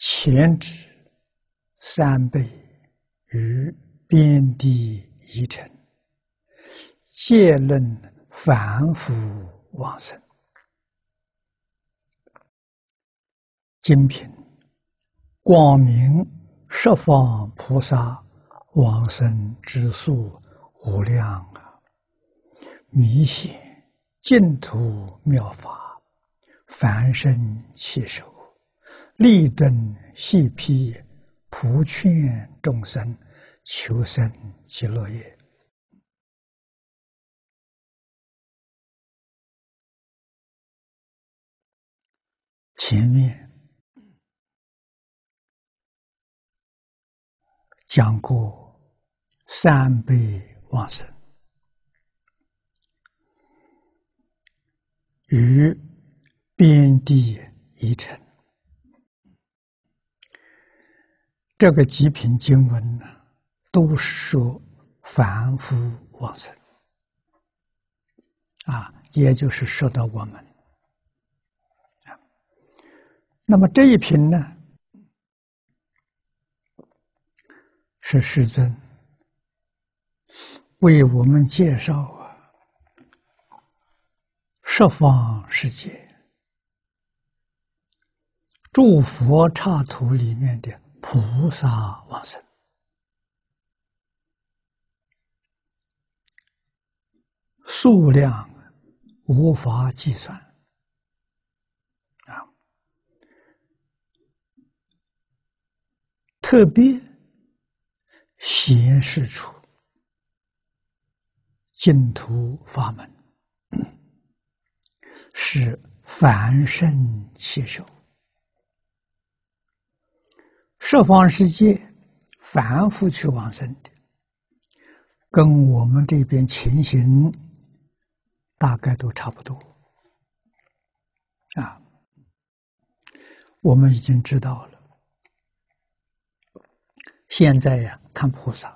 前指三辈与边地一尘，皆论凡夫往生。精品光明十方菩萨往生之数无量啊！弥显净土妙法，凡身弃手，立顿细批，普劝众生求生极乐业。前面。讲过三辈往生与边地一尘，这个极品经文呢，都说凡夫往生啊，也就是说到我们。那么这一品呢？是世尊为我们介绍啊，十方世界诸佛刹土里面的菩萨往生，数量无法计算。啊，特别。显示出净土法门 是凡圣起手，十方世界凡夫去往生的，跟我们这边情形大概都差不多啊。我们已经知道了。现在呀，看菩萨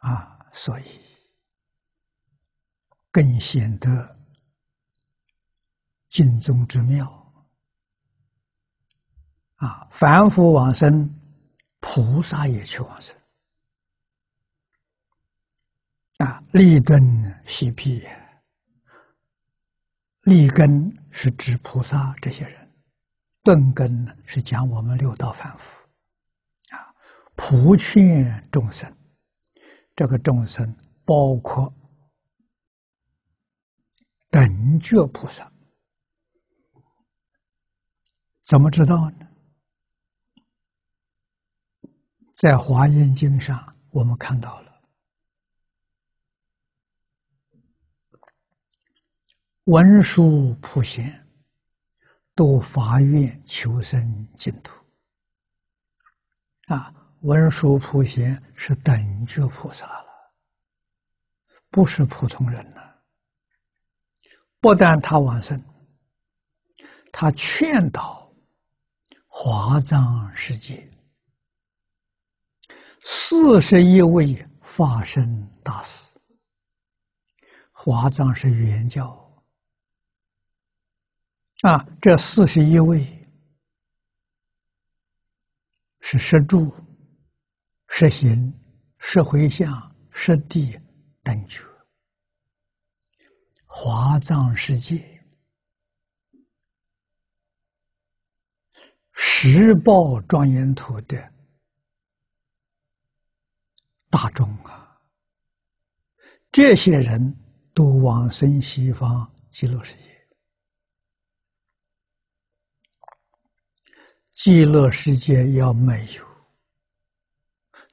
啊，所以更显得尽宗之妙啊！凡夫往生，菩萨也去往生啊！立根细辟，立根是指菩萨这些人，顿根呢是讲我们六道凡夫。啊普劝众生，这个众生包括等觉菩萨，怎么知道呢？在《华严经》上，我们看到了文殊普贤都发愿求生净土啊。文殊普贤是等觉菩萨了，不是普通人了。不但他往生，他劝导华藏世界四十一位法身大师。华藏是原教啊，这四十一位是十住。实行、实回向、实地等觉，华藏世界十报庄严土的大众啊，这些人都往生西方极乐世界，极乐世界要没有。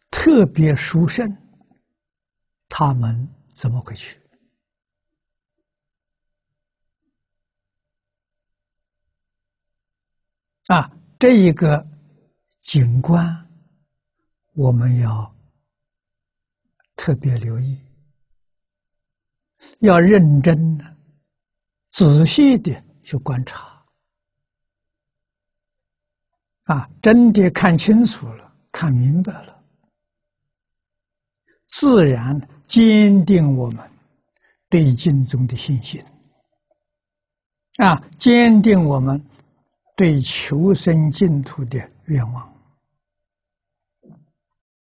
特别殊胜，他们怎么会去？啊，这一个景观，我们要特别留意，要认真、仔细的去观察，啊，真的看清楚了，看明白了。自然坚定我们对经中的信心，啊，坚定我们对求生净土的愿望。